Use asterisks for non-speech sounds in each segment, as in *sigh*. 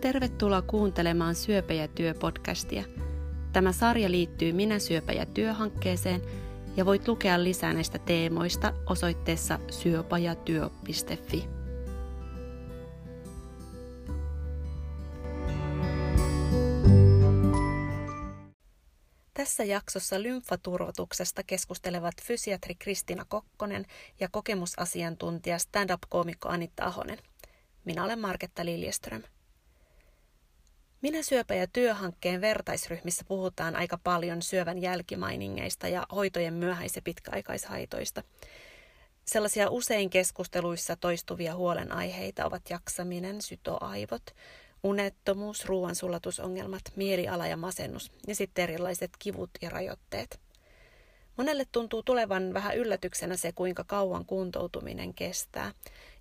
Tervetuloa kuuntelemaan Syöpä ja työ podcastia. Tämä sarja liittyy Minä syöpä ja työ-hankkeeseen ja voit lukea lisää näistä teemoista osoitteessa syöpäjatyö.fi. Tässä jaksossa lymfaturvotuksesta keskustelevat fysiatri Kristina Kokkonen ja kokemusasiantuntija stand-up-koomikko Anitta Ahonen. Minä olen Marketta Liljeström. Minä syöpä ja työhankkeen vertaisryhmissä puhutaan aika paljon syövän jälkimainingeista ja hoitojen myöhäis- ja pitkäaikaishaitoista. Sellaisia usein keskusteluissa toistuvia huolenaiheita ovat jaksaminen, sytoaivot, unettomuus, ruoansulatusongelmat, mieliala ja masennus ja sitten erilaiset kivut ja rajoitteet. Monelle tuntuu tulevan vähän yllätyksenä se, kuinka kauan kuntoutuminen kestää,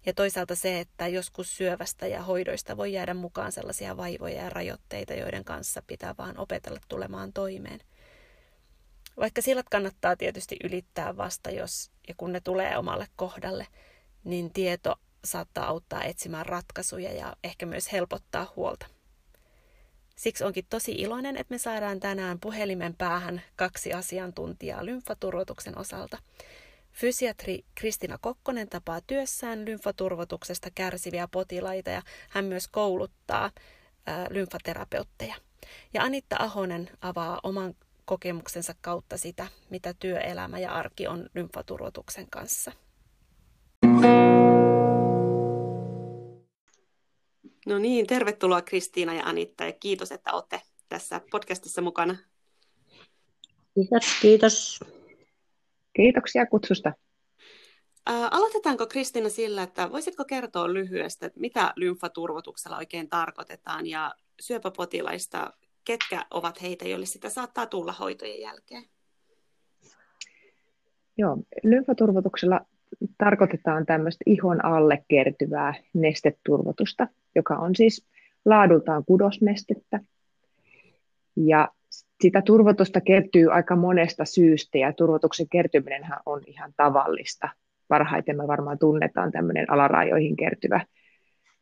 ja toisaalta se, että joskus syövästä ja hoidoista voi jäädä mukaan sellaisia vaivoja ja rajoitteita, joiden kanssa pitää vaan opetella tulemaan toimeen. Vaikka sillat kannattaa tietysti ylittää vasta, jos ja kun ne tulee omalle kohdalle, niin tieto saattaa auttaa etsimään ratkaisuja ja ehkä myös helpottaa huolta. Siksi onkin tosi iloinen, että me saadaan tänään puhelimen päähän kaksi asiantuntijaa lymfaturvotuksen osalta. Fysiatri Kristina Kokkonen tapaa työssään lymfaturvotuksesta kärsiviä potilaita ja hän myös kouluttaa ää, lymfaterapeutteja. Ja Anitta Ahonen avaa oman kokemuksensa kautta sitä, mitä työelämä ja arki on lymfaturvotuksen kanssa. No niin, tervetuloa Kristiina ja Anitta ja kiitos, että olette tässä podcastissa mukana. Kiitos, kiitos. Kiitoksia kutsusta. Aloitetaanko Kristiina sillä, että voisitko kertoa lyhyesti, että mitä lymfaturvotuksella oikein tarkoitetaan ja syöpäpotilaista, ketkä ovat heitä, joille sitä saattaa tulla hoitojen jälkeen? Joo, lymfaturvotuksella tarkoitetaan tämmöistä ihon alle kertyvää nesteturvotusta, joka on siis laadultaan kudosnestettä. Ja sitä turvotusta kertyy aika monesta syystä ja turvotuksen kertyminen on ihan tavallista. Parhaiten me varmaan tunnetaan tämmöinen alarajoihin kertyvä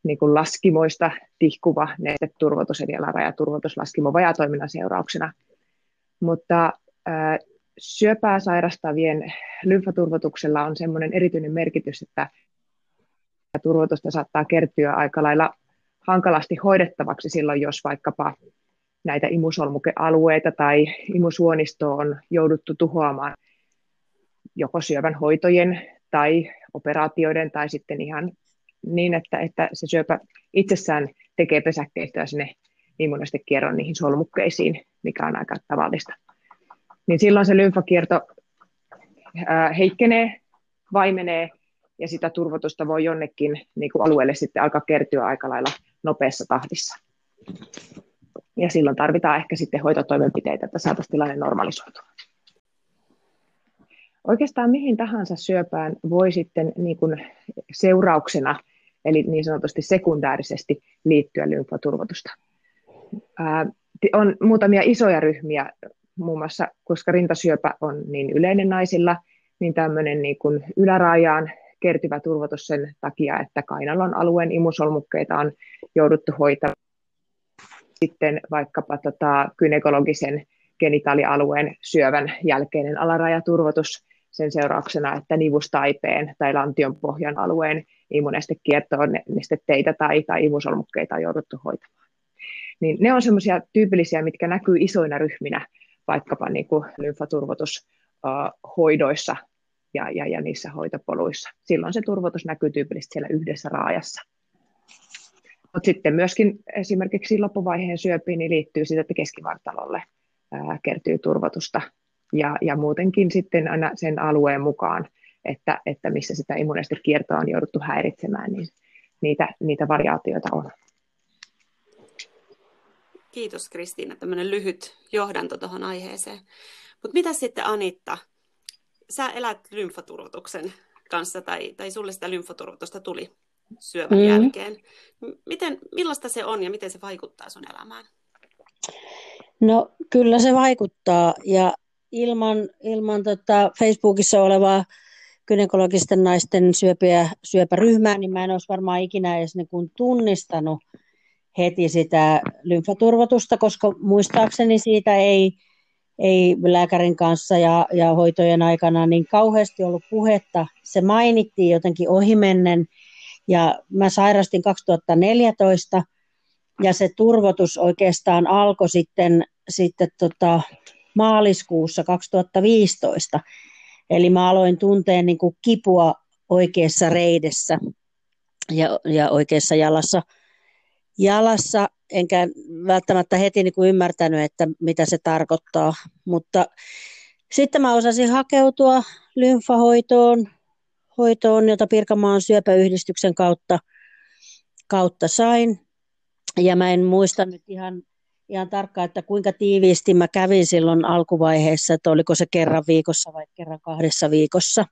niin kuin laskimoista tihkuva nesteturvotus, eli alarajaturvotus laskimo vajatoiminnan seurauksena. Mutta ää, syöpää sairastavien lymfaturvotuksella on semmoinen erityinen merkitys, että turvotusta saattaa kertyä aika lailla hankalasti hoidettavaksi silloin, jos vaikkapa näitä imusolmukealueita tai imusuonistoa on jouduttu tuhoamaan joko syövän hoitojen tai operaatioiden tai sitten ihan niin, että, että se syöpä itsessään tekee pesäkkeistöä sinne immunostekierron niihin solmukkeisiin, mikä on aika tavallista. Niin silloin se lymfakierto heikkenee, vaimenee ja sitä turvotusta voi jonnekin niin kuin alueelle sitten alkaa kertyä aika lailla nopeassa tahdissa. Ja silloin tarvitaan ehkä sitten hoitotoimenpiteitä, että saataisiin tilanne normalisoitua. Oikeastaan mihin tahansa syöpään voi sitten niin kuin seurauksena, eli niin sanotusti sekundäärisesti liittyä lymfaturvotusta. Ää, on muutamia isoja ryhmiä, muun muassa koska rintasyöpä on niin yleinen naisilla, niin tämmöinen niin kuin ylärajaan kertyvä turvotus sen takia, että kainalon alueen imusolmukkeita on jouduttu hoitamaan. Sitten vaikkapa tota, gynekologisen genitaalialueen syövän jälkeinen alarajaturvotus sen seurauksena, että nivustaipeen tai lantion pohjan alueen imunestekiertoon nesteteitä tai, tai imusolmukkeita on jouduttu hoitamaan. Niin ne on semmoisia tyypillisiä, mitkä näkyy isoina ryhminä vaikkapa niin kuin lymfaturvotushoidoissa ja, ja, ja niissä hoitopoluissa. Silloin se turvotus näkyy tyypillisesti siellä yhdessä raajassa. Mutta sitten myöskin esimerkiksi loppuvaiheen syöpiin niin liittyy sitä, että keskivartalolle ää, kertyy turvotusta ja, ja muutenkin sitten aina sen alueen mukaan, että, että missä sitä immunestekiertoa on jouduttu häiritsemään, niin niitä, niitä variaatioita on. Kiitos Kristiina, tämmöinen lyhyt johdanto tuohon aiheeseen. Mutta mitä sitten Anitta, sä elät lymfaturvotuksen kanssa tai, tai sulle sitä lymfaturvotusta tuli syövän mm. jälkeen. Miten, millaista se on ja miten se vaikuttaa sun elämään? No kyllä se vaikuttaa ja ilman, ilman tota Facebookissa olevaa gynekologisten naisten syöpiä, syöpäryhmää, niin mä en olisi varmaan ikinä edes niin kuin tunnistanut heti sitä lymfaturvotusta, koska muistaakseni siitä ei, ei lääkärin kanssa ja, ja hoitojen aikana niin kauheasti ollut puhetta. Se mainittiin jotenkin ohimennen ja mä sairastin 2014 ja se turvotus oikeastaan alkoi sitten, sitten tota, maaliskuussa 2015. Eli mä aloin tuntea niin kuin kipua oikeassa reidessä ja, ja oikeassa jalassa, jalassa, enkä välttämättä heti niin kuin ymmärtänyt, että mitä se tarkoittaa, mutta sitten mä osasin hakeutua lymfahoitoon, hoitoon, jota Pirkanmaan syöpäyhdistyksen kautta, kautta sain. Ja mä en muista nyt ihan, ihan tarkkaan, että kuinka tiiviisti mä kävin silloin alkuvaiheessa, että oliko se kerran viikossa vai kerran kahdessa viikossa.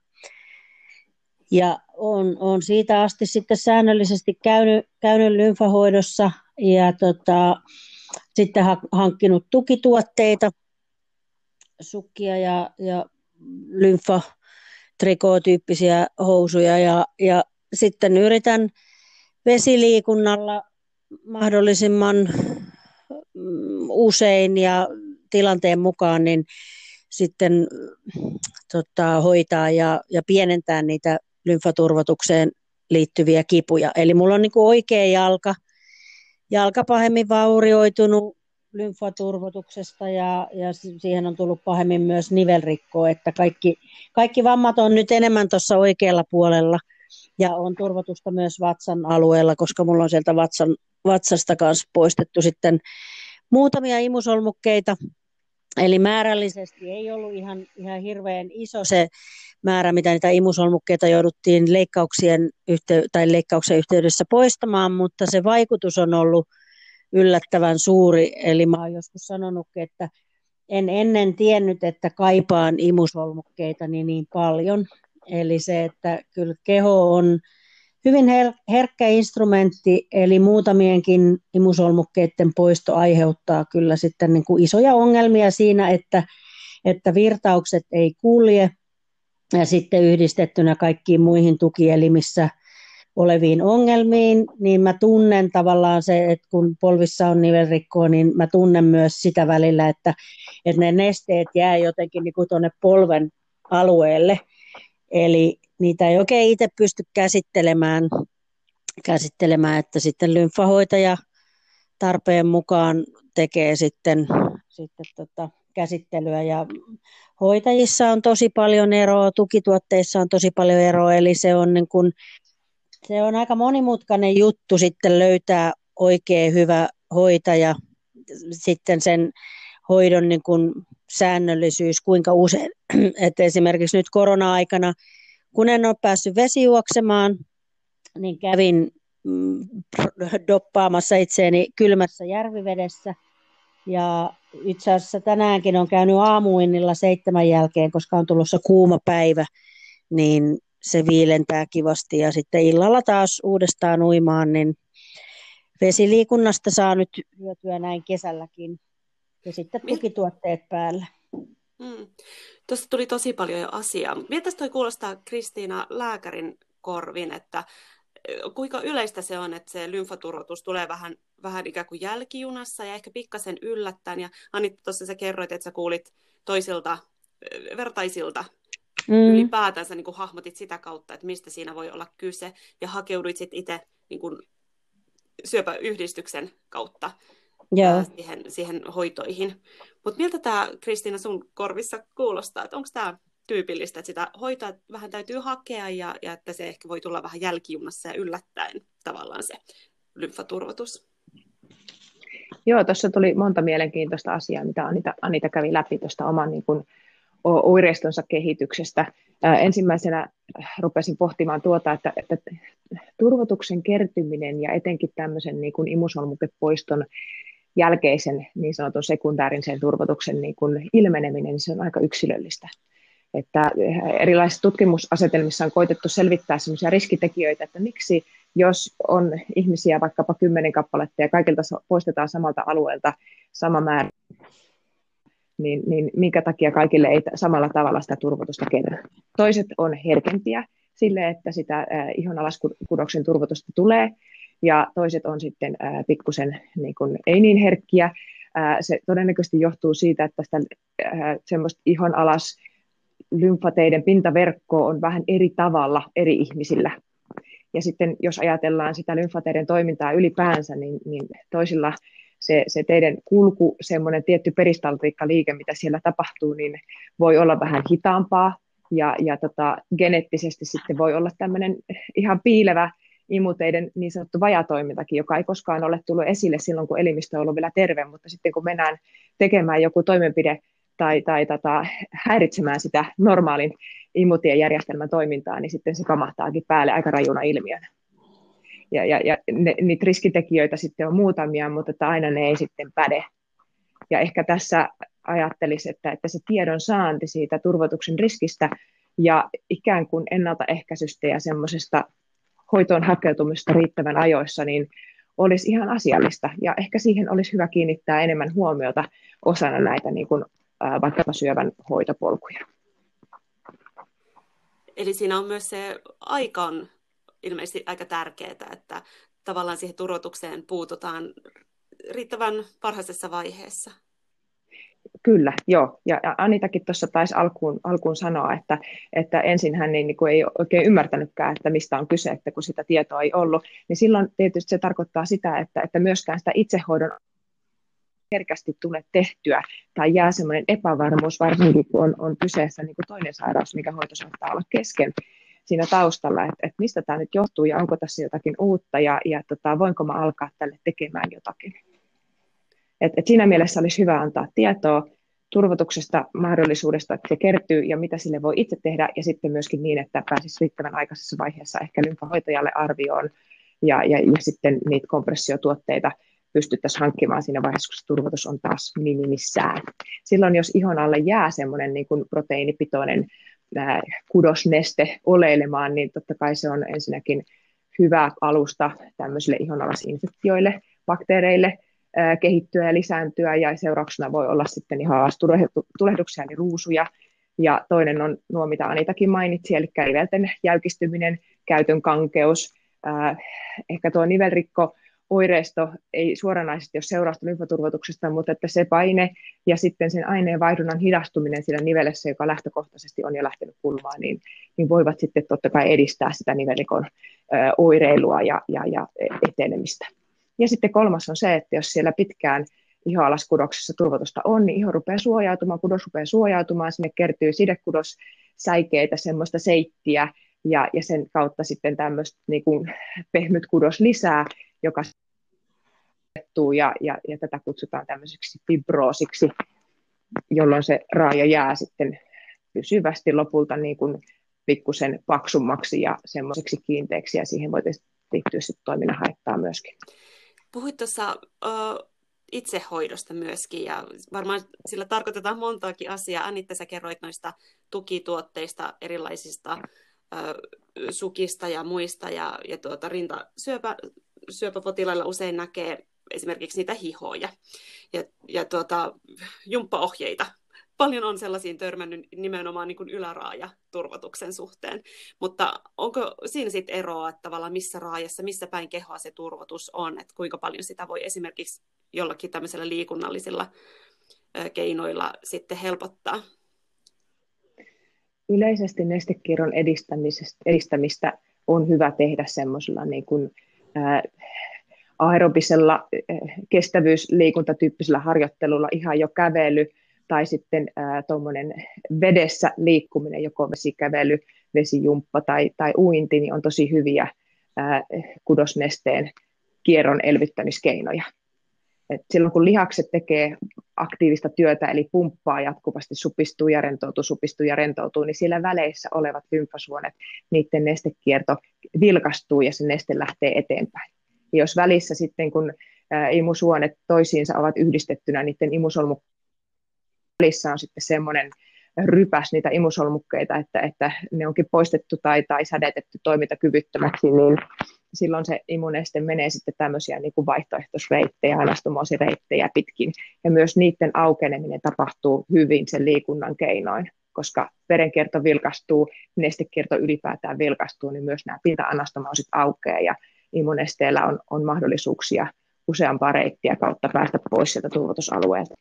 Ja on, on siitä asti sitten säännöllisesti käynyt, käynyt lymfahoidossa ja tota, sitten ha, hankkinut tukituotteita, sukkia ja, ja lymfa, trikootyyppisiä housuja ja, ja sitten yritän vesiliikunnalla mahdollisimman mm, usein ja tilanteen mukaan niin sitten tota, hoitaa ja, ja pienentää niitä lymfaturvotukseen liittyviä kipuja. Eli mulla on niin kuin oikea jalka, jalka pahemmin vaurioitunut lymfaturvotuksesta ja, ja siihen on tullut pahemmin myös nivelrikkoa, että kaikki, kaikki vammat on nyt enemmän tuossa oikealla puolella. Ja on turvotusta myös vatsan alueella, koska mulla on sieltä vatsan, vatsasta kanssa poistettu sitten muutamia imusolmukkeita, Eli määrällisesti ei ollut ihan, ihan hirveän iso se määrä, mitä niitä imusolmukkeita jouduttiin leikkauksien yhtey- tai leikkauksen yhteydessä poistamaan, mutta se vaikutus on ollut yllättävän suuri. Eli mä olen joskus sanonut, että en ennen tiennyt, että kaipaan imusolmukkeita niin, niin paljon. Eli se, että kyllä keho on hyvin her- herkkä instrumentti, eli muutamienkin imusolmukkeiden poisto aiheuttaa kyllä sitten niin kuin isoja ongelmia siinä, että, että virtaukset ei kulje, ja sitten yhdistettynä kaikkiin muihin tukielimissä oleviin ongelmiin, niin mä tunnen tavallaan se, että kun polvissa on nivelrikkoa, niin mä tunnen myös sitä välillä, että, että ne nesteet jää jotenkin niin kuin tuonne polven alueelle. Eli niitä ei oikein itse pysty käsittelemään, käsittelemään että sitten lymfahoitaja tarpeen mukaan tekee sitten, sitten tota, käsittelyä ja hoitajissa on tosi paljon eroa, tukituotteissa on tosi paljon eroa, eli se on, niin kun, se on aika monimutkainen juttu sitten löytää oikein hyvä hoitaja, sitten sen hoidon niin kun säännöllisyys, kuinka usein, *clears throat* että esimerkiksi nyt korona-aikana kun en ole päässyt vesijuoksemaan, niin kävin mm, doppaamassa itseäni kylmässä järvivedessä. Ja itse asiassa tänäänkin on käynyt aamuinnilla seitsemän jälkeen, koska on tulossa kuuma päivä, niin se viilentää kivasti. Ja sitten illalla taas uudestaan uimaan, niin vesiliikunnasta saa nyt hyötyä näin kesälläkin. Ja sitten tukituotteet päällä. Mm. Tuossa tuli tosi paljon jo asiaa. Miltä toi kuulostaa Kristiina lääkärin korvin, että kuinka yleistä se on, että se lymfaturvotus tulee vähän, vähän ikään kuin jälkijunassa ja ehkä pikkasen yllättäen. Ja Anita, tuossa sä kerroit, että sä kuulit toisilta vertaisilta mm. ylipäätänsä niin kuin hahmotit sitä kautta, että mistä siinä voi olla kyse ja hakeuduit sitten itse niin kuin syöpäyhdistyksen kautta Joo. siihen, siihen hoitoihin. Mutta miltä tämä Kristiina sun korvissa kuulostaa, että onko tämä tyypillistä, että sitä hoitoa vähän täytyy hakea ja, ja että se ehkä voi tulla vähän jälkijunassa ja yllättäen tavallaan se lymfaturvotus? Joo, tuossa tuli monta mielenkiintoista asiaa, mitä Anita, Anita kävi läpi tuosta oman niin kuin, oireistonsa kehityksestä. Ensimmäisenä rupesin pohtimaan tuota, että, että turvotuksen kertyminen ja etenkin tämmöisen niin kuin imusolmukepoiston jälkeisen niin sanotun sekundaarisen turvotuksen niin kuin ilmeneminen, niin se on aika yksilöllistä. Että erilaisissa tutkimusasetelmissa on koitettu selvittää sellaisia riskitekijöitä, että miksi jos on ihmisiä vaikkapa kymmenen kappaletta ja kaikilta poistetaan samalta alueelta sama määrä, niin, niin minkä takia kaikille ei samalla tavalla sitä turvotusta kerry. Toiset on herkempiä sille, että sitä ihonalaskudoksen turvotusta tulee, ja toiset on sitten ää, pikkusen niin kuin, ei niin herkkiä. Ää, se todennäköisesti johtuu siitä, että tästä ää, semmoista ihon alas lymfateiden pintaverkkoa on vähän eri tavalla eri ihmisillä. Ja sitten jos ajatellaan sitä lymfateiden toimintaa ylipäänsä, niin, niin toisilla se, se teidän kulku, semmoinen tietty peristaltiikkaliike, mitä siellä tapahtuu, niin voi olla vähän hitaampaa ja, ja tota, geneettisesti sitten voi olla tämmöinen ihan piilevä imuteiden niin sanottu vajatoimintakin, joka ei koskaan ole tullut esille silloin, kun elimistö on ollut vielä terve, mutta sitten kun mennään tekemään joku toimenpide tai, tai tota, häiritsemään sitä normaalin imutiejärjestelmän toimintaa, niin sitten se kamahtaakin päälle aika rajuna ilmiönä. Ja, ja, ja ne, niitä riskitekijöitä sitten on muutamia, mutta että aina ne ei sitten päde. Ja ehkä tässä ajattelisi, että, että se tiedon saanti siitä turvotuksen riskistä ja ikään kuin ennaltaehkäisystä ja semmoisesta hoitoon hakeutumista riittävän ajoissa, niin olisi ihan asiallista. Ja ehkä siihen olisi hyvä kiinnittää enemmän huomiota osana näitä niin kuin, vaikkapa syövän hoitopolkuja. Eli siinä on myös se aika on ilmeisesti aika tärkeää, että tavallaan siihen turvotukseen puututaan riittävän varhaisessa vaiheessa. Kyllä, joo. Ja Anitakin tuossa taisi alkuun, alkuun sanoa, että, että ensin hän niin, niin kuin ei oikein ymmärtänytkään, että mistä on kyse, että kun sitä tietoa ei ollut, niin silloin tietysti se tarkoittaa sitä, että, että myöskään sitä itsehoidon herkästi tule tehtyä tai jää semmoinen epävarmuus, varsinkin kun on, on kyseessä niin kuin toinen sairaus, mikä hoito saattaa olla kesken siinä taustalla, että, että mistä tämä nyt johtuu ja onko tässä jotakin uutta ja, ja tota, voinko mä alkaa tälle tekemään jotakin. Et, et siinä mielessä olisi hyvä antaa tietoa turvotuksesta, mahdollisuudesta, että se kertyy ja mitä sille voi itse tehdä ja sitten myöskin niin, että pääsisi riittävän aikaisessa vaiheessa ehkä lymfahoitajalle arvioon ja, ja, ja sitten niitä kompressiotuotteita pystyttäisiin hankkimaan siinä vaiheessa, kun se turvotus on taas minimissään. Silloin, jos ihon alle jää semmoinen niin proteiinipitoinen kudosneste oleilemaan, niin totta kai se on ensinnäkin hyvä alusta tämmöisille ihonalasinfektioille, bakteereille, kehittyä ja lisääntyä ja seurauksena voi olla sitten ihan tulehduksia eli ruusuja. Ja toinen on nuo, mitä Anitakin mainitsi, eli nivelten jäykistyminen, käytön kankeus, ehkä tuo nivelrikko oireisto ei suoranaisesti ole seurausta lymfaturvotuksesta, mutta että se paine ja sitten sen aineen vaihdunnan hidastuminen siellä nivelessä, joka lähtökohtaisesti on jo lähtenyt kulmaan, niin, niin voivat sitten totta kai edistää sitä nivelikon oireilua ja, ja, ja etenemistä. Ja sitten kolmas on se, että jos siellä pitkään ihoalaskudoksessa turvotusta on, niin iho rupeaa suojautumaan, kudos rupeaa suojautumaan, sinne kertyy sidekudos, säikeitä, semmoista seittiä, ja, ja sen kautta sitten tämmöistä niin pehmyt kudos lisää, joka ja, ja, ja tätä kutsutaan tämmöiseksi fibroosiksi, jolloin se raaja jää sitten pysyvästi lopulta niin kuin pikkusen paksummaksi ja semmoiseksi kiinteäksi, ja siihen voi liittyä sitten toiminnan haittaa myöskin. Puhuit tuossa uh, itsehoidosta myöskin, ja varmaan sillä tarkoitetaan montaakin asiaa. Anitta, sä kerroit noista tukituotteista, erilaisista sukista ja muista, ja, ja tuota, rintasyöpä, syöpäpotilailla usein näkee esimerkiksi niitä hihoja ja, ja tuota, jumppaohjeita. Paljon on sellaisiin törmännyt nimenomaan niin yläraaja turvotuksen suhteen, mutta onko siinä sitten eroa, että tavallaan missä raajassa, missä päin kehoa se turvotus on, että kuinka paljon sitä voi esimerkiksi jollakin tämmöisellä liikunnallisilla keinoilla sitten helpottaa? Yleisesti nestekierron edistämistä on hyvä tehdä semmoisella niin kuin aerobisella kestävyysliikuntatyyppisellä harjoittelulla ihan jo kävely tai sitten tuommoinen vedessä liikkuminen, joko vesikävely, vesijumppa tai, tai uinti, niin on tosi hyviä ää, kudosnesteen kierron elvyttämiskeinoja. Et silloin kun lihakset tekee aktiivista työtä, eli pumppaa jatkuvasti, supistuu ja rentoutuu, supistuu ja rentoutuu, niin siellä väleissä olevat lymfasuonet, niiden nestekierto vilkastuu ja se neste lähtee eteenpäin. Ja jos välissä sitten, kun imusuonet toisiinsa ovat yhdistettynä, niiden imusolmu välissä on sitten semmoinen rypäs niitä imusolmukkeita, että, että ne onkin poistettu tai, tai sädetetty toimintakyvyttömäksi, niin silloin se imuneste menee sitten tämmöisiä niin kuin vaihtoehtoisreittejä, anastomosireittejä pitkin. Ja myös niiden aukeneminen tapahtuu hyvin sen liikunnan keinoin, koska verenkierto vilkastuu, nestekierto ylipäätään vilkastuu, niin myös nämä pinta-anastomosit aukeaa ja, imunesteellä on, on mahdollisuuksia useampaa reittiä kautta päästä pois sieltä turvotusalueelta.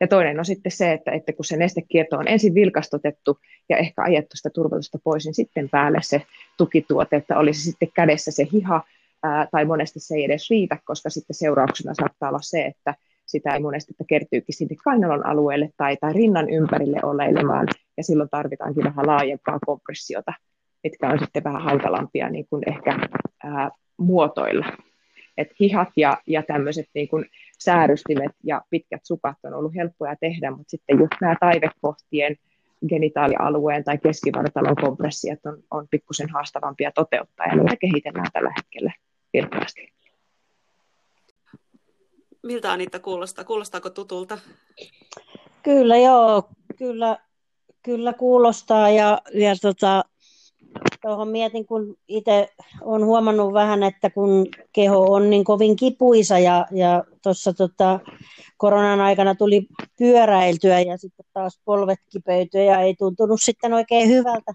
Ja toinen on sitten se, että, että kun se nestekierto on ensin vilkastotettu ja ehkä ajettu sitä turvotusta pois, niin sitten päälle se tukituote, että olisi sitten kädessä se hiha, ää, tai monesti se ei edes riitä, koska sitten seurauksena saattaa olla se, että sitä ei monesti että kertyykin sinne kainalon alueelle tai, tai rinnan ympärille oleilemaan, ja silloin tarvitaankin vähän laajempaa kompressiota, mitkä on sitten vähän hankalampia niin kuin ehkä ää, muotoilla. Et hihat ja, ja tämmöiset niin kuin säärystimet ja pitkät sukat on ollut helppoja tehdä, mutta sitten just nämä taivekohtien genitaalialueen tai keskivartalon kompressiot on, on pikkusen haastavampia toteuttaa ja niitä kehitellään tällä hetkellä vilkkaasti. Miltä Anitta kuulostaa? Kuulostaako tutulta? Kyllä joo, kyllä, kyllä kuulostaa ja, ja tota, tuohon mietin, kun itse olen huomannut vähän, että kun keho on niin kovin kipuisa ja, ja tuossa tota, koronan aikana tuli pyöräiltyä ja sitten taas polvet kipeytyä ja ei tuntunut sitten oikein hyvältä,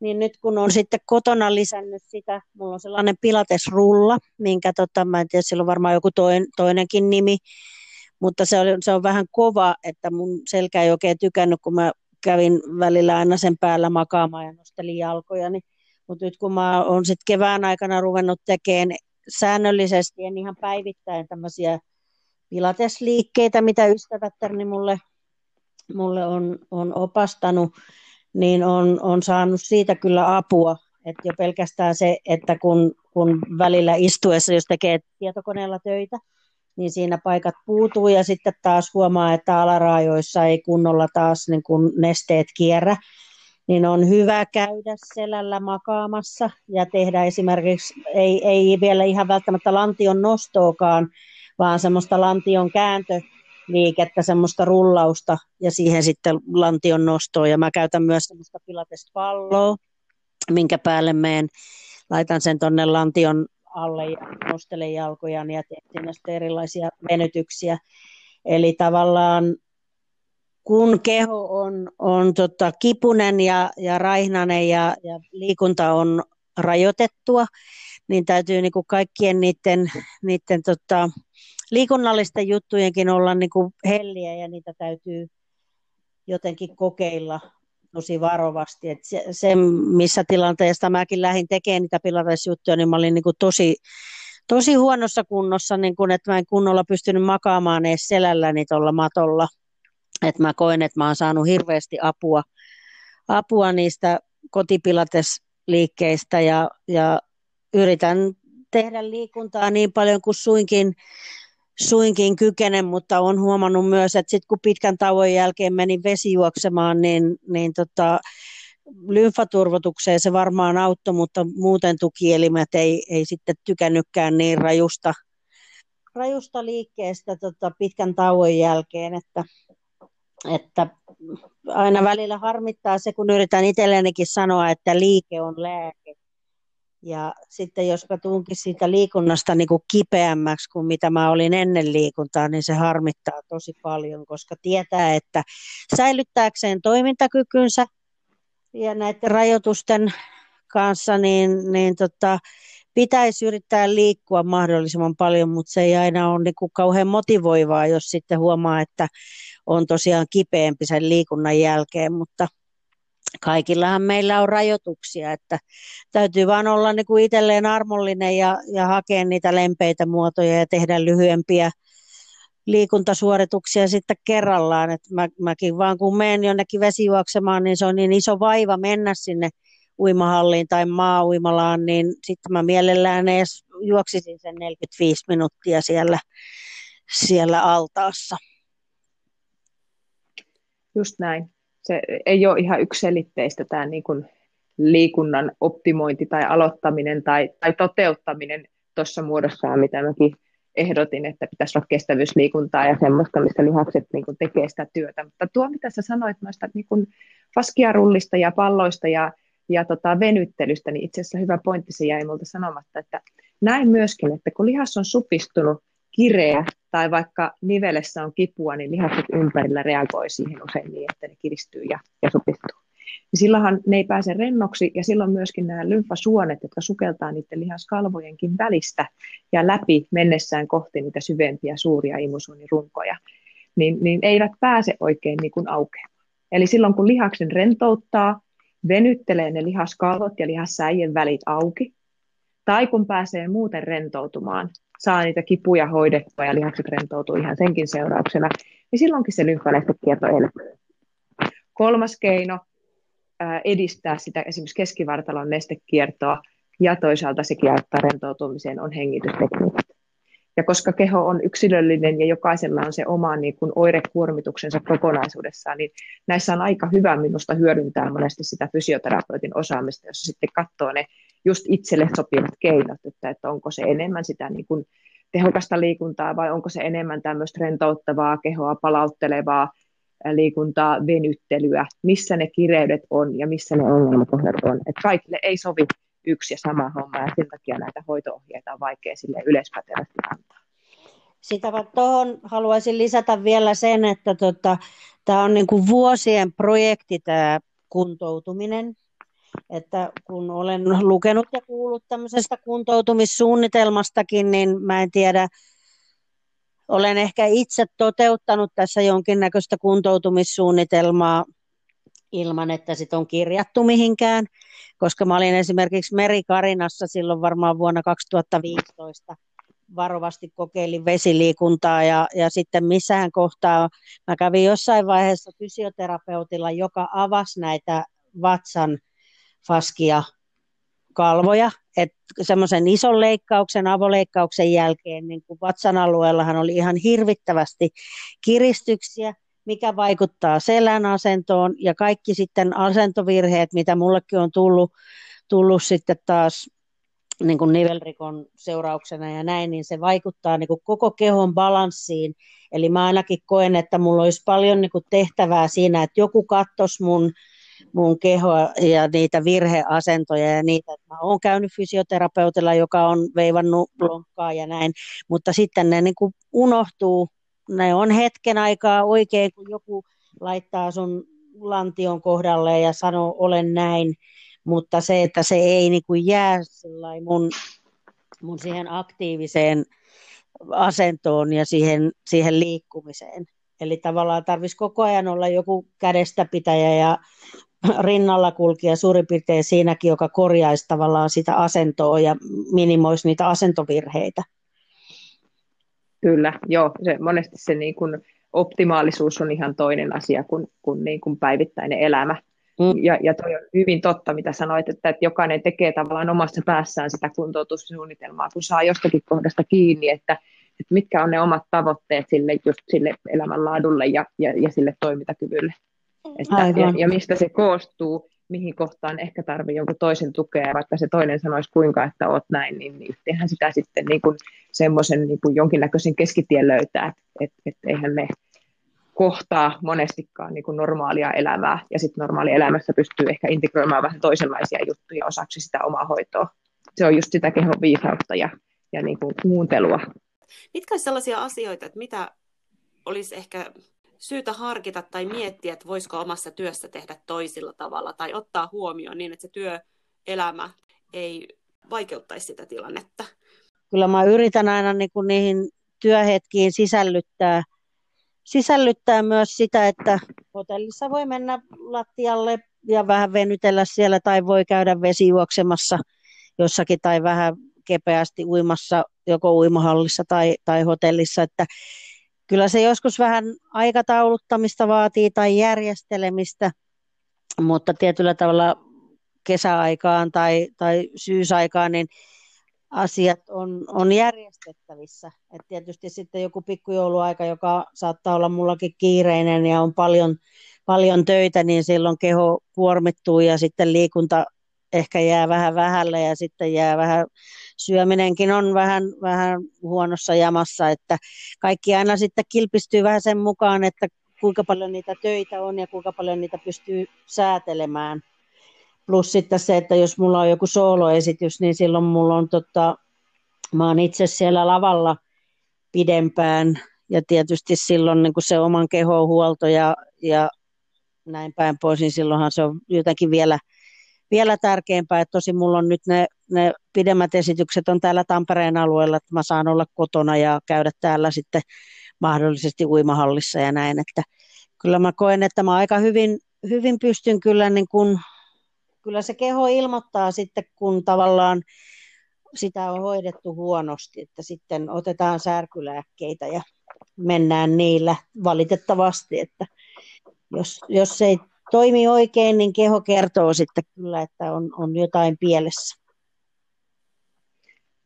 niin nyt kun on sitten kotona lisännyt sitä, mulla on sellainen pilatesrulla, minkä tota, mä en tiedä, sillä on varmaan joku toinen, toinenkin nimi, mutta se on, se on vähän kova, että mun selkä ei oikein tykännyt, kun mä kävin välillä aina sen päällä makaamaan ja nostelin jalkoja, niin, mutta nyt kun mä oon sitten kevään aikana ruvennut tekemään säännöllisesti, en ihan päivittäin tämmöisiä pilatesliikkeitä, mitä ystävättäni mulle, mulle on, on opastanut, niin on, on saanut siitä kyllä apua. Että jo pelkästään se, että kun, kun välillä istuessa, jos tekee tietokoneella töitä, niin siinä paikat puutuu ja sitten taas huomaa, että alaraajoissa ei kunnolla taas niin kun nesteet kierrä, niin on hyvä käydä selällä makaamassa ja tehdä esimerkiksi, ei, ei vielä ihan välttämättä lantion nostoakaan, vaan semmoista lantion kääntöliikettä, semmoista rullausta ja siihen sitten lantion nostoa. Ja mä käytän myös semmoista pilatespalloa, minkä päälle meen, laitan sen tonne lantion alle ja nostelen jalkoja ja teen sitten erilaisia venytyksiä. Eli tavallaan kun keho on, on tota, kipunen ja, ja raihnainen ja, ja liikunta on rajoitettua, niin täytyy niin kuin kaikkien niiden, niiden tota, liikunnallisten juttujenkin olla niin kuin helliä ja niitä täytyy jotenkin kokeilla tosi varovasti. Et se, se, missä tilanteesta mäkin lähdin tekemään niitä pilatesjuttuja, niin mä olin niin kuin tosi, tosi huonossa kunnossa, niin kuin, että mä en kunnolla pystynyt makaamaan edes selälläni tuolla matolla. Et mä koen, että mä oon saanut hirveästi apua, apua niistä kotipilatesliikkeistä ja, ja yritän tehdä liikuntaa niin paljon kuin suinkin, suinkin kykenen, mutta on huomannut myös, että sitten kun pitkän tauon jälkeen menin vesijuoksemaan, niin, niin tota, lymfaturvotukseen se varmaan auttoi, mutta muuten tukielimet ei, ei sitten tykännytkään niin rajusta, rajusta liikkeestä tota, pitkän tauon jälkeen, että, että aina välillä harmittaa se, kun yritän itsellenikin sanoa, että liike on lääke. Ja sitten jos mä tuunkin siitä liikunnasta niin kuin kipeämmäksi kuin mitä mä olin ennen liikuntaa, niin se harmittaa tosi paljon, koska tietää, että säilyttääkseen toimintakykynsä ja näiden rajoitusten kanssa, niin, niin tota, pitäisi yrittää liikkua mahdollisimman paljon, mutta se ei aina ole niin kuin kauhean motivoivaa, jos sitten huomaa, että on tosiaan kipeämpi sen liikunnan jälkeen, mutta – kaikillahan meillä on rajoituksia, että täytyy vaan olla niin kuin itselleen armollinen ja, ja hakea niitä lempeitä muotoja ja tehdä lyhyempiä liikuntasuorituksia sitten kerrallaan. Et mä, mäkin vaan kun menen jonnekin vesijuoksemaan, niin se on niin iso vaiva mennä sinne uimahalliin tai maa-uimalaan, niin sitten mä mielellään edes juoksisin sen 45 minuuttia siellä, siellä altaassa. Just näin se ei ole ihan ykselitteistä tämä niin kuin liikunnan optimointi tai aloittaminen tai, tai toteuttaminen tuossa muodossaan, mitä mäkin ehdotin, että pitäisi olla kestävyysliikuntaa ja semmoista, missä lihakset niin kuin tekee sitä työtä. Mutta tuo, mitä sä sanoit noista niin kuin faskiarullista ja palloista ja, ja tota venyttelystä, niin itse asiassa hyvä pointti se jäi multa sanomatta, että näin myöskin, että kun lihas on supistunut, kireä tai vaikka nivelessä on kipua, niin lihakset ympärillä reagoi siihen usein niin, että ne kiristyy ja, ja supistuu. niin silloinhan ne ei pääse rennoksi ja silloin myöskin nämä lymfasuonet, jotka sukeltaa niiden lihaskalvojenkin välistä ja läpi mennessään kohti niitä syvempiä suuria imusuonirunkoja, niin, niin eivät pääse oikein niin kuin aukeamaan. Eli silloin kun lihaksen rentouttaa, venyttelee ne lihaskalvot ja lihassäijien välit auki, tai kun pääsee muuten rentoutumaan, saa niitä kipuja hoidettua ja lihakset rentoutuu ihan senkin seurauksena, niin silloinkin se lymfanestekierto elpyy. Kolmas keino edistää sitä esimerkiksi keskivartalon nestekiertoa ja toisaalta sekin auttaa rentoutumiseen on hengitystekniikat. Ja koska keho on yksilöllinen ja jokaisella on se oma niin kuin oirekuormituksensa kokonaisuudessaan, niin näissä on aika hyvä minusta hyödyntää monesti sitä fysioterapeutin osaamista, jos sitten katsoo ne just itselle sopivat keinot, että, että onko se enemmän sitä niin kuin tehokasta liikuntaa vai onko se enemmän tämmöistä rentouttavaa, kehoa palauttelevaa liikuntaa, venyttelyä, missä ne kireydet on ja missä ne ongelmakohdat on. että kaikille ei sovi yksi ja sama homma ja sen takia näitä hoitoohjeita on vaikea sille yleispätevästi antaa. Sitä tuohon haluaisin lisätä vielä sen, että tota, tämä on niinku vuosien projekti tämä kuntoutuminen. Että kun olen lukenut ja kuullut tämmöisestä kuntoutumissuunnitelmastakin, niin mä en tiedä, olen ehkä itse toteuttanut tässä jonkinnäköistä kuntoutumissuunnitelmaa ilman, että sit on kirjattu mihinkään, koska mä olin esimerkiksi Merikarinassa silloin varmaan vuonna 2015 varovasti kokeilin vesiliikuntaa ja, ja sitten missään kohtaa mä kävin jossain vaiheessa fysioterapeutilla, joka avasi näitä vatsan faskia kalvoja, että semmoisen ison leikkauksen, avoleikkauksen jälkeen niin kuin vatsan alueellahan oli ihan hirvittävästi kiristyksiä, mikä vaikuttaa selän asentoon ja kaikki sitten asentovirheet, mitä mullekin on tullut, tullut sitten taas niin kuin nivelrikon seurauksena ja näin, niin se vaikuttaa niin kuin koko kehon balanssiin. Eli mä ainakin koen, että mulla olisi paljon niin kuin tehtävää siinä, että joku kattos mun mun kehoa ja niitä virheasentoja ja niitä, mä oon käynyt fysioterapeutilla, joka on veivannut lonkkaa ja näin, mutta sitten ne niin kuin unohtuu, ne on hetken aikaa oikein, kun joku laittaa sun lantion kohdalle ja sanoo olen näin, mutta se, että se ei niin kuin jää mun, mun siihen aktiiviseen asentoon ja siihen, siihen liikkumiseen. Eli tavallaan tarvitsisi koko ajan olla joku kädestä pitäjä ja rinnalla kulkija suurin piirtein siinäkin, joka korjaisi tavallaan sitä asentoa ja minimoisi niitä asentovirheitä. Kyllä, joo. Se, monesti se niin kuin optimaalisuus on ihan toinen asia kuin, kuin, niin kuin päivittäinen elämä. Mm. Ja, ja toi on hyvin totta, mitä sanoit, että, että jokainen tekee tavallaan omassa päässään sitä kuntoutussuunnitelmaa, kun saa jostakin kohdasta kiinni, että, että mitkä on ne omat tavoitteet sille, just sille elämänlaadulle ja, ja, ja sille toimintakyvylle. Että, ja, ja mistä se koostuu, mihin kohtaan ehkä tarvii jonkun toisen tukea, vaikka se toinen sanoisi kuinka, että oot näin, niin, niin tehdään sitä sitten niin kuin semmoisen niin kuin jonkinnäköisen keskitien löytää, että et, eihän ne kohtaa monestikaan niin kuin normaalia elämää, ja sitten normaali elämässä pystyy ehkä integroimaan vähän toisenlaisia juttuja osaksi sitä omaa hoitoa. Se on just sitä kehon viisautta ja, ja niin kuin kuuntelua. Mitkä sellaisia asioita, että mitä olisi ehkä syytä harkita tai miettiä, että voisiko omassa työssä tehdä toisilla tavalla tai ottaa huomioon niin, että se työelämä ei vaikeuttaisi sitä tilannetta? Kyllä mä yritän aina niin kuin niihin työhetkiin sisällyttää, sisällyttää myös sitä, että hotellissa voi mennä lattialle ja vähän venytellä siellä tai voi käydä vesijuoksemassa jossakin tai vähän kepeästi uimassa joko uimahallissa tai, tai hotellissa, että kyllä se joskus vähän aikatauluttamista vaatii tai järjestelemistä, mutta tietyllä tavalla kesäaikaan tai, tai syysaikaan, niin asiat on, on järjestettävissä. Et tietysti sitten joku pikkujouluaika, joka saattaa olla mullakin kiireinen ja on paljon, paljon töitä, niin silloin keho kuormittuu ja sitten liikunta ehkä jää vähän vähälle ja sitten jää vähän, syöminenkin on vähän, vähän huonossa jamassa, että kaikki aina sitten kilpistyy vähän sen mukaan, että kuinka paljon niitä töitä on ja kuinka paljon niitä pystyy säätelemään. Plus sitten se, että jos mulla on joku sooloesitys, niin silloin mulla on tota, mä oon itse siellä lavalla pidempään ja tietysti silloin niin kuin se oman kehon huolto ja, ja näin päin pois, niin silloinhan se on jotenkin vielä, vielä tärkeämpää. Että tosi mulla on nyt ne, ne pidemmät esitykset on täällä Tampereen alueella, että mä saan olla kotona ja käydä täällä sitten mahdollisesti uimahallissa ja näin, että kyllä mä koen, että mä aika hyvin, hyvin pystyn kyllä niin kuin, kyllä se keho ilmoittaa sitten, kun tavallaan sitä on hoidettu huonosti, että sitten otetaan särkylääkkeitä ja mennään niillä valitettavasti, että jos, jos ei toimi oikein, niin keho kertoo sitten kyllä, että on, on jotain pielessä.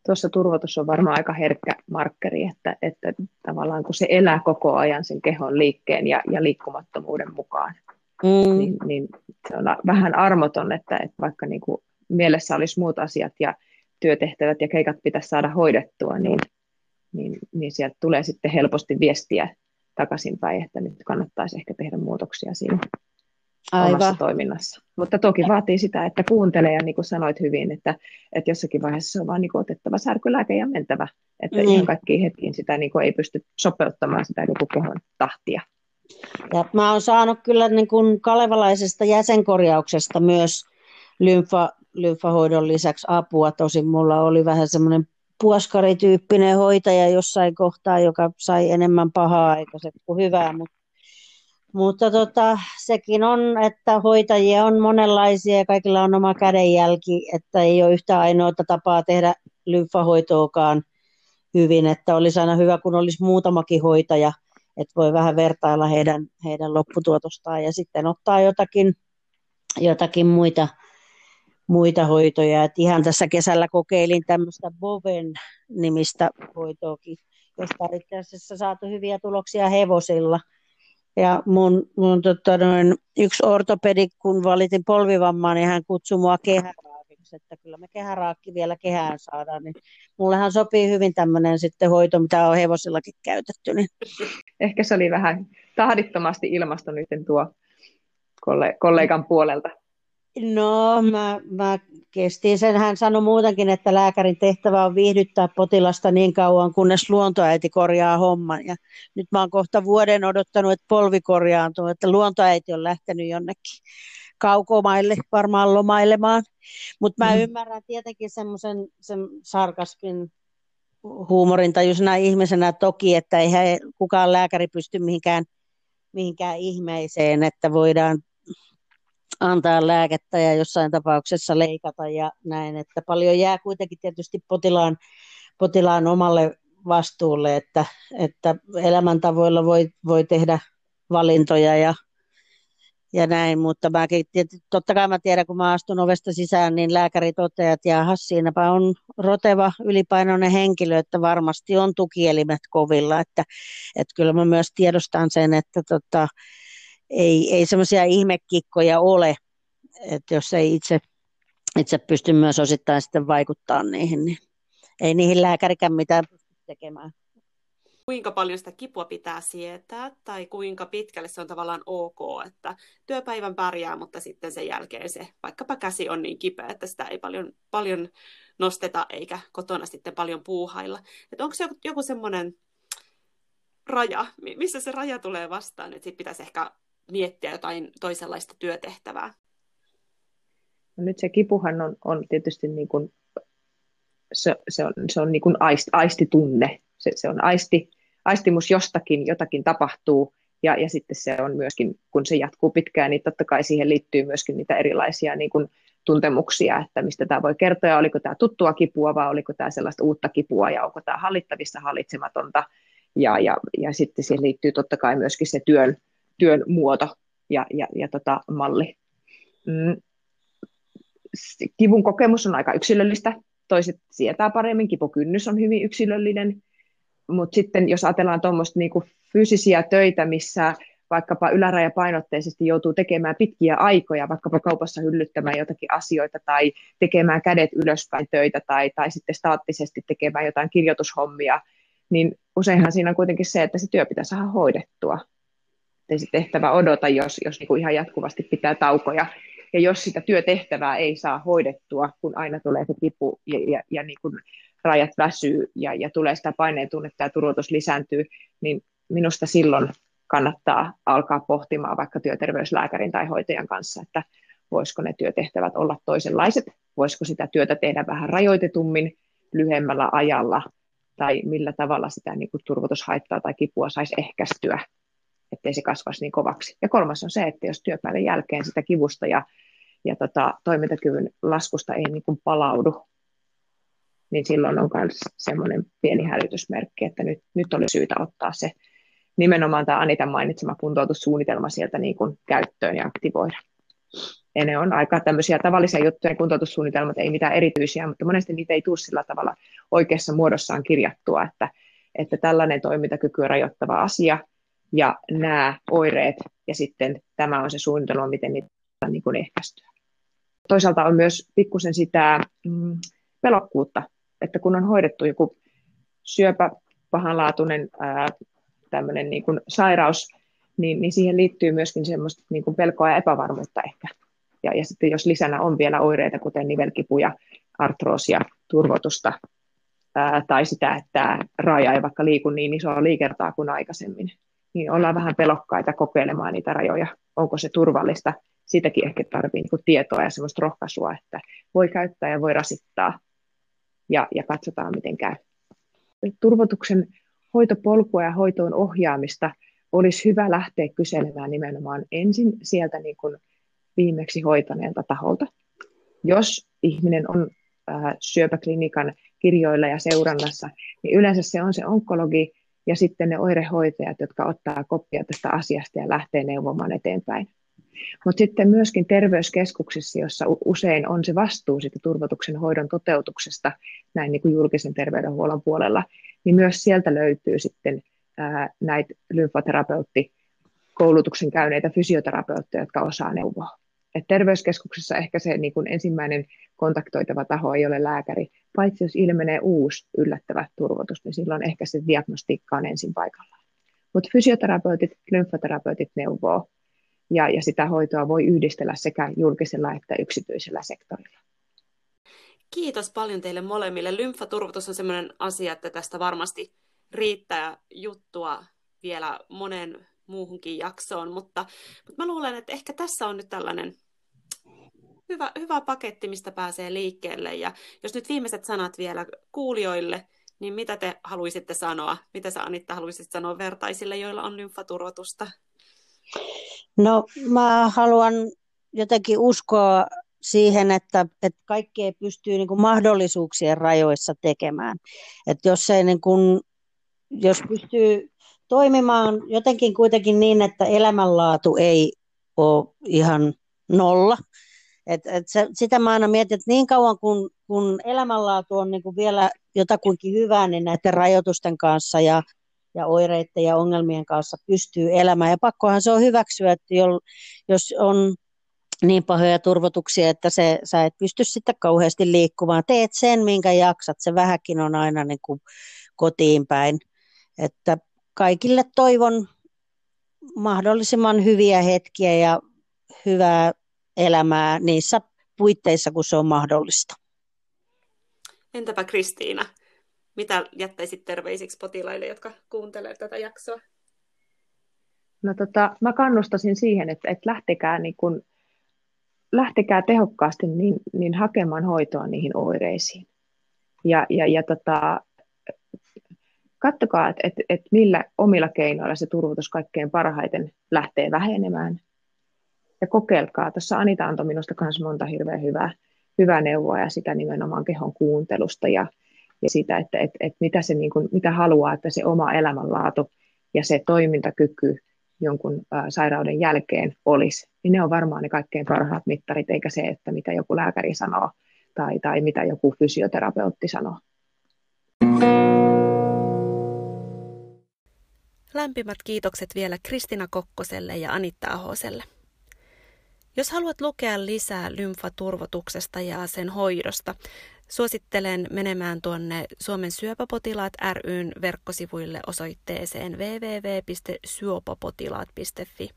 Tuossa turvotus on varmaan aika herkkä markkeri, että, että tavallaan kun se elää koko ajan sen kehon liikkeen ja, ja liikkumattomuuden mukaan, mm. niin, niin se on vähän armoton, että, että vaikka niin kuin mielessä olisi muut asiat ja työtehtävät ja keikat pitäisi saada hoidettua, niin, niin, niin sieltä tulee sitten helposti viestiä takaisinpäin, että nyt kannattaisi ehkä tehdä muutoksia siinä Aivan. omassa toiminnassa. Mutta toki vaatii sitä, että kuuntelee ja niin kuin sanoit hyvin, että, että jossakin vaiheessa se on vaan niin kuin otettava särkylääke ja mentävä. Että mm. ihan kaikkiin hetkiin sitä niin kuin ei pysty sopeuttamaan sitä niin kuin kehon tahtia. Ja mä oon saanut kyllä niin kuin kalevalaisesta jäsenkorjauksesta myös lymfa, lymfahoidon lisäksi apua. Tosin mulla oli vähän semmoinen puoskarityyppinen hoitaja jossain kohtaa, joka sai enemmän pahaa se kuin hyvää, mutta mutta tota, sekin on, että hoitajia on monenlaisia ja kaikilla on oma kädenjälki, että ei ole yhtä ainoata tapaa tehdä lymfahoitoakaan hyvin, että olisi aina hyvä, kun olisi muutamakin hoitaja, että voi vähän vertailla heidän, heidän lopputuotostaan ja sitten ottaa jotakin, jotakin muita, muita hoitoja. Et ihan tässä kesällä kokeilin tämmöistä Boven-nimistä hoitoakin, josta on itse asiassa saatu hyviä tuloksia hevosilla – ja mun, mun tota, noin, yksi ortopedi, kun valitin polvivammaa, niin hän kutsui mua kehäraakiksi, että kyllä me kehäraakki vielä kehään saadaan. Niin mullehan sopii hyvin tämmöinen sitten hoito, mitä on hevosillakin käytetty. Niin. Ehkä se oli vähän tahdittomasti ilmasto nyt tuo kollegan puolelta. No, mä, mä kestin sen. Hän sanoi muutenkin, että lääkärin tehtävä on viihdyttää potilasta niin kauan, kunnes luontoäiti korjaa homman. Ja nyt mä oon kohta vuoden odottanut, että polvi korjaantuu, että luontoäiti on lähtenyt jonnekin kaukomaille varmaan lomailemaan. Mutta mä mm. ymmärrän tietenkin semmoisen sen sarkasmin huumorintajuisena ihmisenä toki, että eihän kukaan lääkäri pysty mihinkään, mihinkään ihmeiseen, että voidaan antaa lääkettä ja jossain tapauksessa leikata ja näin, että paljon jää kuitenkin tietysti potilaan, potilaan omalle vastuulle, että, että elämäntavoilla voi, voi tehdä valintoja ja, ja näin, mutta mäkin, totta kai mä tiedän, kun mä astun ovesta sisään, niin lääkäri toteaa, että jahas, siinäpä on roteva ylipainoinen henkilö, että varmasti on tukielimet kovilla, että, että kyllä mä myös tiedostan sen, että tota, ei, ei semmoisia ihmekikkoja ole, että jos ei itse, itse pysty myös osittain sitten vaikuttaa niihin, niin ei niihin lääkärikään mitään pysty tekemään. Kuinka paljon sitä kipua pitää sietää tai kuinka pitkälle se on tavallaan ok, että työpäivän pärjää, mutta sitten sen jälkeen se vaikkapa käsi on niin kipeä, että sitä ei paljon, paljon nosteta eikä kotona sitten paljon puuhailla. Että onko se joku, joku semmoinen raja, missä se raja tulee vastaan, että sitten pitäisi ehkä miettiä jotain toisenlaista työtehtävää? No nyt se kipuhan on, on tietysti niin kuin, se, se on, se on niin kuin aist, aistitunne. Se, se on aisti, aistimus jostakin, jotakin tapahtuu, ja, ja sitten se on myöskin, kun se jatkuu pitkään, niin totta kai siihen liittyy myöskin niitä erilaisia niin kuin tuntemuksia, että mistä tämä voi kertoa, ja oliko tämä tuttua kipua vai oliko tämä sellaista uutta kipua, ja onko tämä hallittavissa hallitsematonta, ja, ja, ja sitten siihen liittyy totta kai myöskin se työn, työn muoto ja, ja, ja tota, malli. Mm. Kivun kokemus on aika yksilöllistä, toiset sietää paremmin, kipukynnys on hyvin yksilöllinen, mutta sitten jos ajatellaan tuommoista niinku fyysisiä töitä, missä vaikkapa ylärajapainotteisesti joutuu tekemään pitkiä aikoja, vaikkapa kaupassa hyllyttämään jotakin asioita tai tekemään kädet ylöspäin töitä tai, tai sitten staattisesti tekemään jotain kirjoitushommia, niin useinhan siinä on kuitenkin se, että se työ pitää saada hoidettua ei se tehtävä odota, jos, jos niin kuin ihan jatkuvasti pitää taukoja. Ja jos sitä työtehtävää ei saa hoidettua, kun aina tulee se kipu ja, ja, ja niin kuin rajat väsyy ja, ja tulee sitä paineen tunnetta ja turvotus lisääntyy, niin minusta silloin kannattaa alkaa pohtimaan vaikka työterveyslääkärin tai hoitajan kanssa, että voisiko ne työtehtävät olla toisenlaiset, voisiko sitä työtä tehdä vähän rajoitetummin, lyhyemmällä ajalla, tai millä tavalla sitä niin kuin turvotushaittaa tai kipua saisi ehkäistyä, ettei se kasvaisi niin kovaksi. Ja kolmas on se, että jos työpäivän jälkeen sitä kivusta ja, ja tota, toimintakyvyn laskusta ei niin kuin palaudu, niin silloin on myös semmoinen pieni hälytysmerkki, että nyt, nyt oli syytä ottaa se nimenomaan tämä Anitan mainitsema kuntoutussuunnitelma sieltä niin kuin käyttöön ja aktivoida. Ja ne on aika tämmöisiä tavallisia juttuja, kuntoutussuunnitelmat ei mitään erityisiä, mutta monesti niitä ei tule sillä tavalla oikeassa muodossaan kirjattua, että, että tällainen toimintakyky rajoittava asia ja nämä oireet ja sitten tämä on se suunnitelma, miten niitä niin kuin ehkäistyä. Toisaalta on myös pikkusen sitä mm, pelokkuutta, että kun on hoidettu joku syöpä, pahanlaatuinen ää, tämmöinen niin kuin sairaus, niin, niin siihen liittyy myöskin semmoista niin kuin pelkoa ja epävarmuutta ehkä. Ja, ja sitten jos lisänä on vielä oireita, kuten nivelkipuja, artroosia, turvotusta, ää, tai sitä, että raja ei vaikka liiku niin isoa liikertaa kuin aikaisemmin, niin ollaan vähän pelokkaita kokeilemaan niitä rajoja. Onko se turvallista? Siitäkin ehkä tarvii niin tietoa ja semmoista rohkaisua, että voi käyttää ja voi rasittaa, ja, ja katsotaan, miten käy. Turvotuksen hoitopolkua ja hoitoon ohjaamista olisi hyvä lähteä kyselemään nimenomaan ensin sieltä niin kuin viimeksi hoitaneelta taholta. Jos ihminen on syöpäklinikan kirjoilla ja seurannassa, niin yleensä se on se onkologi ja sitten ne oirehoitajat, jotka ottaa koppia tästä asiasta ja lähtee neuvomaan eteenpäin. Mutta sitten myöskin terveyskeskuksissa, jossa usein on se vastuu siitä turvotuksen hoidon toteutuksesta näin niin kuin julkisen terveydenhuollon puolella, niin myös sieltä löytyy sitten näitä lymfoterapeutti koulutuksen käyneitä fysioterapeutteja, jotka osaa neuvoa. Et terveyskeskuksessa ehkä se niin kuin ensimmäinen kontaktoitava taho ei ole lääkäri, paitsi jos ilmenee uusi yllättävä turvotus, niin silloin ehkä se diagnostiikka on ensin paikallaan. Mutta fysioterapeutit, lymfoterapeutit neuvoo ja, ja sitä hoitoa voi yhdistellä sekä julkisella että yksityisellä sektorilla. Kiitos paljon teille molemmille. Lymfaturvotus on sellainen asia, että tästä varmasti riittää juttua vielä monen muuhunkin jaksoon, mutta, mutta mä luulen, että ehkä tässä on nyt tällainen hyvä, hyvä paketti, mistä pääsee liikkeelle. Ja jos nyt viimeiset sanat vielä kuulijoille, niin mitä te haluaisitte sanoa? Mitä sä Anitta haluaisit sanoa vertaisille, joilla on lymfaturvotusta? No mä haluan jotenkin uskoa siihen, että, että kaikkea pystyy niin kuin mahdollisuuksien rajoissa tekemään. Että jos, ei niin kuin, jos pystyy toimimaan jotenkin kuitenkin niin, että elämänlaatu ei ole ihan nolla. Et, et se, sitä mä aina mietin, että niin kauan kun, kun elämänlaatu on niin kuin vielä jotakuinkin hyvää, niin näiden rajoitusten kanssa ja ja oireiden ja ongelmien kanssa pystyy elämään. Ja pakkohan se on hyväksyä, että jos on niin pahoja turvotuksia, että se, sä et pysty sitten kauheasti liikkumaan. Teet sen, minkä jaksat. Se vähäkin on aina niin kuin kotiin päin. Että kaikille toivon mahdollisimman hyviä hetkiä ja hyvää elämää niissä puitteissa, kun se on mahdollista. Entäpä Kristiina? Mitä jättäisit terveisiksi potilaille, jotka kuuntelevat tätä jaksoa? No tota, mä kannustasin siihen, että, että lähtekää, niin kun, lähtekää tehokkaasti niin, niin hakemaan hoitoa niihin oireisiin. Ja, ja, ja tota, kattokaa, että, että, että millä omilla keinoilla se turvotus kaikkein parhaiten lähtee vähenemään. Ja kokeilkaa. Tuossa Anita antoi minusta myös monta hirveän hyvää, hyvää neuvoa ja sitä nimenomaan kehon kuuntelusta ja, ja sitä, että, että, että mitä, se, niin kuin, mitä haluaa, että se oma elämänlaatu ja se toimintakyky jonkun ä, sairauden jälkeen olisi, niin ne on varmaan ne kaikkein parhaat mittarit, eikä se, että mitä joku lääkäri sanoo tai, tai mitä joku fysioterapeutti sanoo. Lämpimät kiitokset vielä Kristina Kokkoselle ja Anitta Ahoselle. Jos haluat lukea lisää lymfaturvotuksesta ja sen hoidosta, Suosittelen menemään tuonne Suomen syöpäpotilaat ryn verkkosivuille osoitteeseen www.syöpäpotilaat.fi.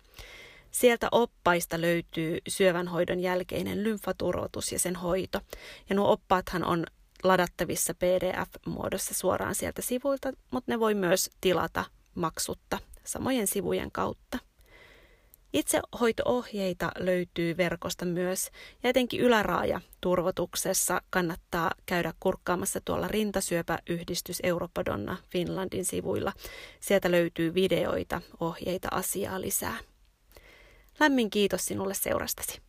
Sieltä oppaista löytyy syövänhoidon jälkeinen lymfaturvotus ja sen hoito. Ja nuo oppaathan on ladattavissa PDF-muodossa suoraan sieltä sivuilta, mutta ne voi myös tilata maksutta samojen sivujen kautta. Itsehoito-ohjeita löytyy verkosta myös, ja etenkin yläraaja turvotuksessa kannattaa käydä kurkkaamassa tuolla rintasyöpäyhdistys Europadonna Finlandin sivuilla. Sieltä löytyy videoita, ohjeita, asiaa lisää. Lämmin kiitos sinulle seurastasi.